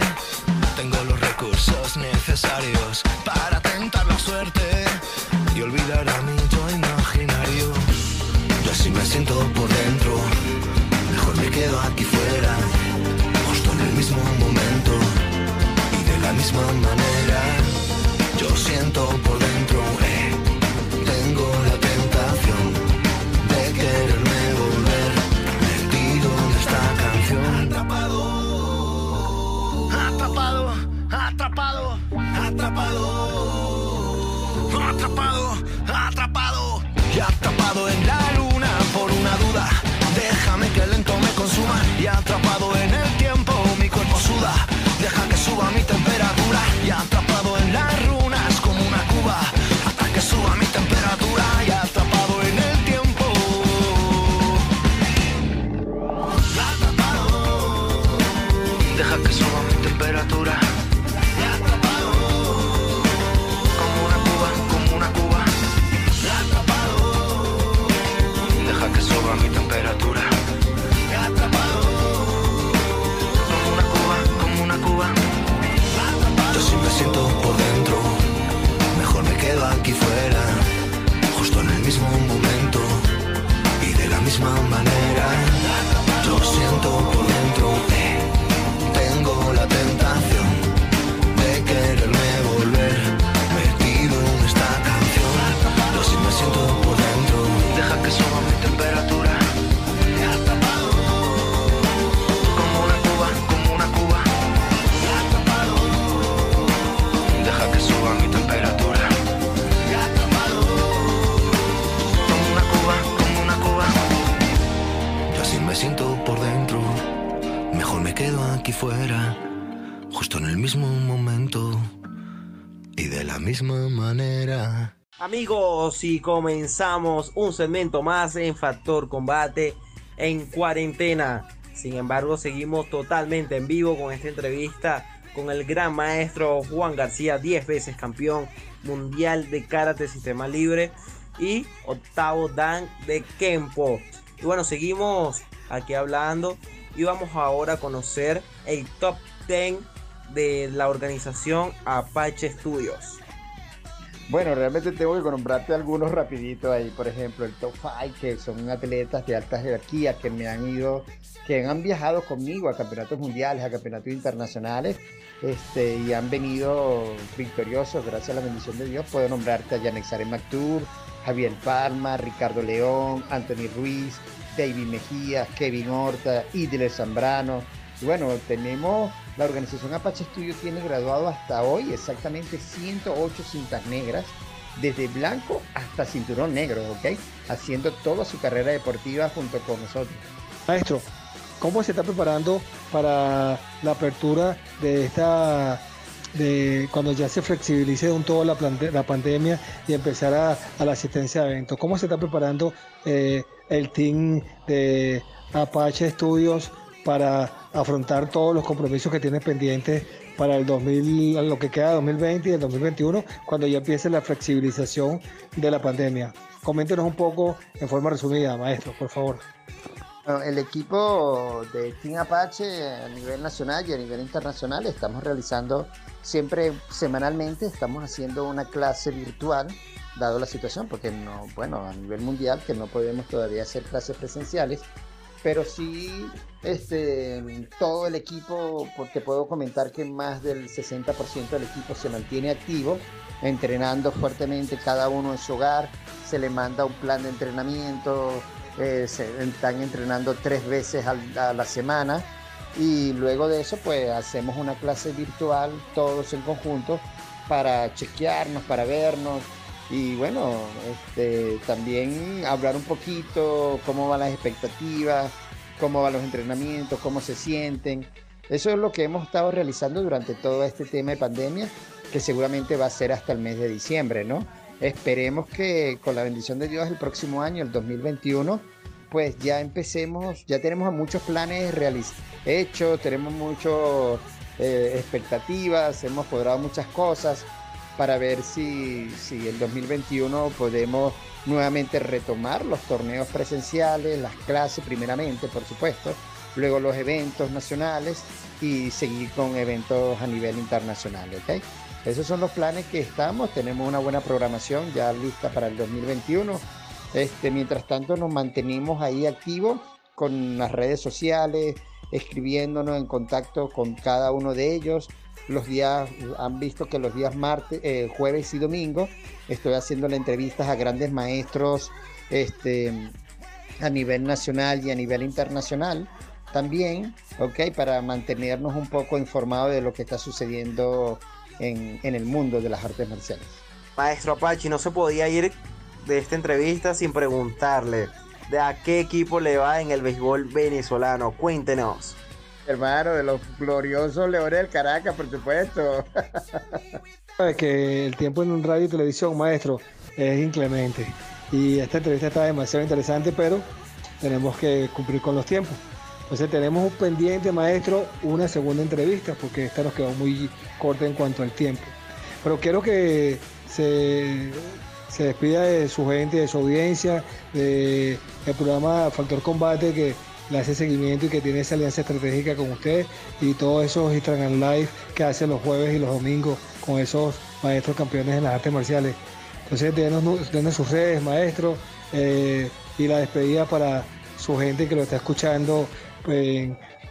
tengo los recursos necesarios para tentar la suerte y olvidar a mi yo imaginario. Yo así me siento por dentro me quedo aquí fuera, justo en el mismo momento y de la misma manera. Yo siento por dentro. Y comenzamos un segmento más en Factor Combate en cuarentena. Sin embargo, seguimos totalmente en vivo con esta entrevista con el gran maestro Juan García, 10 veces campeón mundial de karate sistema libre y octavo dan de Kempo. Y bueno, seguimos aquí hablando y vamos ahora a conocer el top 10 de la organización Apache Studios. Bueno, realmente tengo que nombrarte algunos rapidito ahí, por ejemplo, el top 5, que son atletas de alta jerarquía que me han ido, que han viajado conmigo a campeonatos mundiales, a campeonatos internacionales, este, y han venido victoriosos gracias a la bendición de Dios. Puedo nombrarte a Yanexare Mactur, Javier Palma, Ricardo León, Anthony Ruiz, David Mejía, Kevin Horta, Idler Zambrano. Y bueno, tenemos, la organización Apache Studio tiene graduado hasta hoy exactamente 108 cintas negras, desde blanco hasta cinturón negro, ¿ok? Haciendo toda su carrera deportiva junto con nosotros. Maestro, ¿cómo se está preparando para la apertura de esta, de cuando ya se flexibilice de un todo la, la pandemia y empezar a, a la asistencia de eventos? ¿Cómo se está preparando eh, el team de Apache Studios para afrontar todos los compromisos que tiene pendientes para el 2000, lo que queda de 2020 y el 2021, cuando ya empiece la flexibilización de la pandemia? Coméntenos un poco en forma resumida, maestro, por favor. El equipo de Team Apache a nivel nacional y a nivel internacional estamos realizando siempre semanalmente, estamos haciendo una clase virtual, dado la situación, porque no, bueno, a nivel mundial que no podemos todavía hacer clases presenciales, pero sí este, todo el equipo, porque puedo comentar que más del 60% del equipo se mantiene activo, entrenando fuertemente cada uno en su hogar, se le manda un plan de entrenamiento, eh, se están entrenando tres veces al- a la semana y luego de eso pues hacemos una clase virtual todos en conjunto para chequearnos, para vernos y bueno, este, también hablar un poquito cómo van las expectativas, cómo van los entrenamientos, cómo se sienten. Eso es lo que hemos estado realizando durante todo este tema de pandemia, que seguramente va a ser hasta el mes de diciembre, ¿no? Esperemos que con la bendición de Dios el próximo año, el 2021, pues ya empecemos, ya tenemos muchos planes hechos, tenemos muchas expectativas, hemos cuadrado muchas cosas para ver si, si el 2021 podemos nuevamente retomar los torneos presenciales, las clases primeramente, por supuesto, luego los eventos nacionales y seguir con eventos a nivel internacional, ¿ok? Esos son los planes que estamos, tenemos una buena programación ya lista para el 2021. Este, mientras tanto nos mantenemos ahí activos con las redes sociales, escribiéndonos en contacto con cada uno de ellos. Los días, han visto que los días martes, eh, jueves y domingo estoy haciendo entrevistas a grandes maestros este, a nivel nacional y a nivel internacional también, ¿ok? Para mantenernos un poco informados de lo que está sucediendo en, en el mundo de las artes marciales. Maestro Apache, no se podía ir de esta entrevista sin preguntarle de a qué equipo le va en el béisbol venezolano. Cuéntenos. Hermano, de los gloriosos Leones del Caracas, por supuesto. Sabes que el tiempo en radio y televisión, maestro, es inclemente. Y esta entrevista está demasiado interesante, pero tenemos que cumplir con los tiempos. Entonces tenemos un pendiente, maestro, una segunda entrevista, porque esta nos quedó muy corta en cuanto al tiempo. Pero quiero que se, se despida de su gente, de su audiencia, del programa Factor Combate que le hace seguimiento y que tiene esa alianza estratégica con usted y todos esos Instagram Live que hace los jueves y los domingos con esos maestros campeones en las artes marciales. Entonces, denos, sus redes, maestro, eh, y la despedida para su gente que lo está escuchando pues,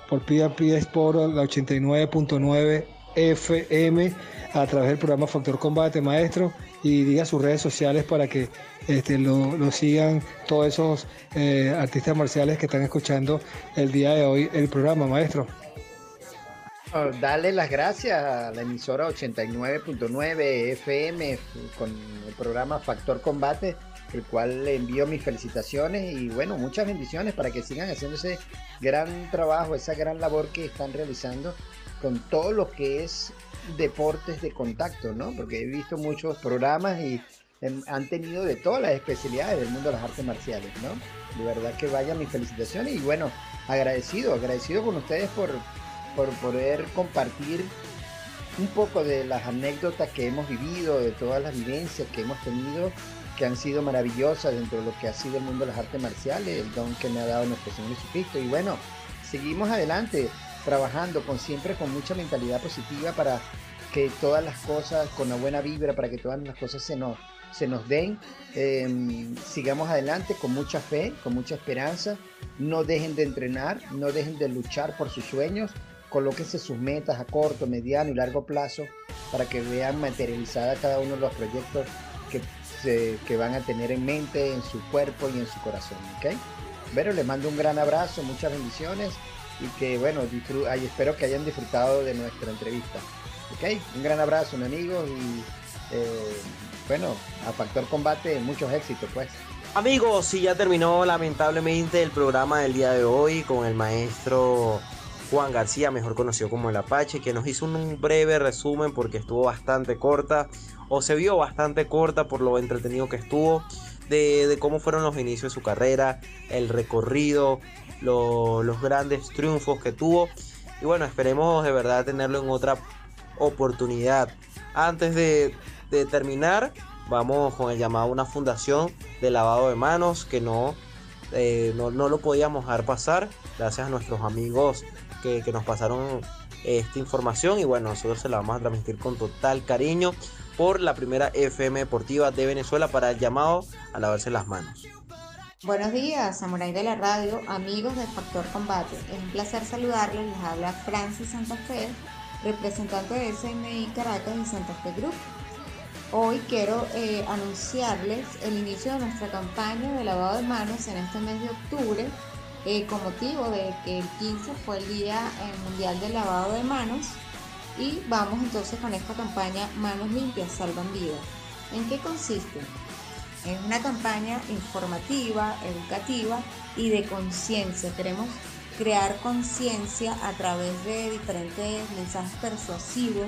por Pida Sport, la 89.9 FM, a través del programa Factor Combate, maestro, y diga sus redes sociales para que este, lo, sigan todos esos eh, artistas marciales que están escuchando el día de hoy el programa, maestro. Oh, Dale las gracias a la emisora 89.9 FM con el programa Factor Combate, el cual le envío mis felicitaciones y bueno, muchas bendiciones para que sigan haciendo ese gran trabajo, esa gran labor que están realizando con todo lo que es deportes de contacto, ¿no? Porque he visto muchos programas y em, han tenido de todas las especialidades del mundo de las artes marciales, ¿no? De verdad que vayan mis felicitaciones y bueno, agradecido, agradecido con ustedes por, por poder compartir un poco de las anécdotas que hemos vivido, de todas las vivencias que hemos tenido, que han sido maravillosas dentro de lo que ha sido el mundo de las artes marciales, el don que me ha dado nuestro Señor Jesucristo. Y bueno, seguimos adelante, trabajando con siempre con mucha mentalidad positiva para que todas las cosas, con una buena vibra, para que todas las cosas se nos, se nos den. Em, sigamos adelante con mucha fe, con mucha esperanza. No dejen de entrenar, no dejen de luchar por sus sueños colóquense sus metas a corto, mediano y largo plazo para que vean materializada cada uno de los proyectos que, que van a tener en mente, en su cuerpo y en su corazón. ¿ok? Pero les mando un gran abrazo, muchas bendiciones y que bueno, y espero que hayan disfrutado de nuestra entrevista. ¿ok? Un gran abrazo, mi y eh, bueno, a Factor Combate muchos éxitos pues. Amigos, si ya terminó lamentablemente el programa del día de hoy con el maestro Juan García, mejor conocido como el Apache, que nos hizo un breve resumen porque estuvo bastante corta, o se vio bastante corta por lo entretenido que estuvo, de, cómo fueron los inicios de su carrera, el recorrido, los grandes triunfos que tuvo. Y bueno, esperemos de verdad tenerlo en otra oportunidad. Antes de, terminar, vamos con el llamado a una fundación de lavado de manos que no, eh, no, no, lo podíamos dejar pasar gracias a nuestros amigos que, nos pasaron esta información y bueno, nosotros se la vamos a transmitir con total cariño por la primera FM Deportiva de Venezuela para el llamado a lavarse las manos. Buenos días, Samurai de la Radio, amigos de Factor Combate. Es un placer saludarles. Les habla Francis Santa Fe, representante de SMI Caracas y Santa Fe Group. Hoy quiero eh, anunciarles el inicio de nuestra campaña de lavado de manos en este mes de octubre eh, con motivo de que el 15 fue el Día eh, Mundial del Lavado de Manos y vamos entonces con esta campaña Manos Limpias Salvan Vidas. ¿En qué consiste? Es una campaña informativa, educativa y de conciencia. Queremos crear conciencia a través de diferentes mensajes persuasivos,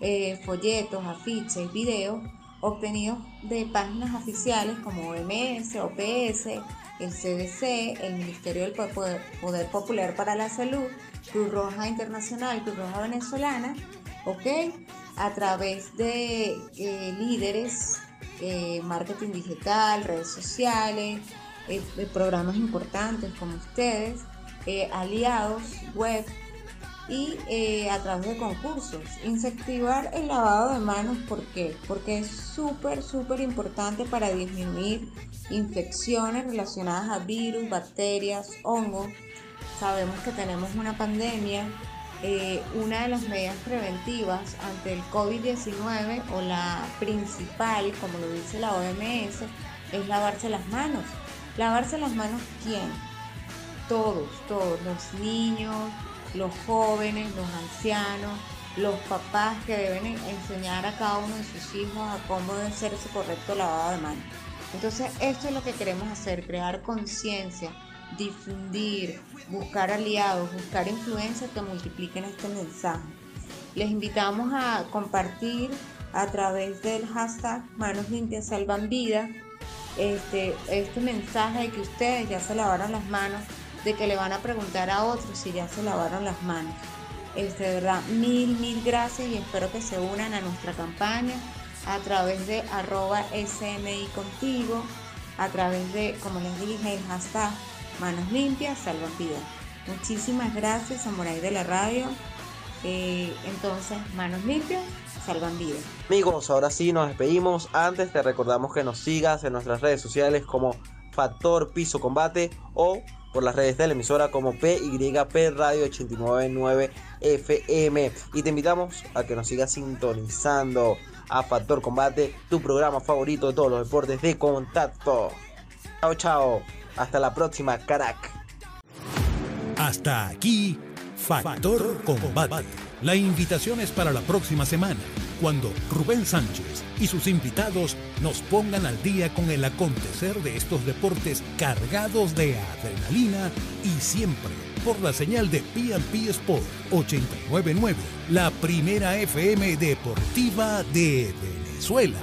eh, folletos, afiches, videos obtenidos de páginas oficiales como OMS, OPS, el CDC, el Ministerio del Poder, Popular para la Salud, Cruz Roja Internacional, Cruz Roja Venezolana, ¿ok? A través de eh, líderes, eh, marketing digital, redes sociales, eh, programas importantes como ustedes, aliados, web, y eh, a través de concursos. Incentivar el lavado de manos, ¿por qué? Porque es súper, súper importante para disminuir infecciones relacionadas a virus, bacterias, hongos. Sabemos que tenemos una pandemia. Eh, una de las medidas preventivas ante el COVID-19 o la principal, como lo dice la OMS, es lavarse las manos. ¿Lavarse las manos quién? todos, todos, los niños, los jóvenes, los ancianos, los papás que deben enseñar a cada uno de sus hijos a cómo debe ser ese correcto lavado de manos. Entonces, esto es lo que queremos hacer, crear conciencia, difundir, buscar aliados, buscar influencias que multipliquen este mensaje. Les invitamos a compartir a través del hashtag Manos Limpias Salvan Vidas este, este mensaje de que ustedes ya se lavaron las manos, de que le van a preguntar a otros si ya se lavaron las manos. Este, verdad, mil, mil gracias y espero que se unan a nuestra campaña a través de arroba SMI contigo, a través de, como les dije, el hashtag Manos Limpias Salvan Vidas. Muchísimas gracias, Samurai de la Radio. Eh, entonces, Manos Limpias salvan vidas. Amigos, ahora sí nos despedimos. Antes te recordamos que nos sigas en nuestras redes sociales como Factor Piso Combate o por las redes de la emisora como PYP Radio 899 FM. Y te invitamos a que nos sigas sintonizando a Factor Combate, tu programa favorito de todos los deportes de contacto. Chao, chao. Hasta la próxima, carac. Hasta aquí, Factor Combate. La invitación es para la próxima semana, cuando Rubén Sánchez y sus invitados nos pongan al día con el acontecer de estos deportes cargados de adrenalina y siempre por la señal de PNP Sport 899, la primera FM deportiva de Venezuela.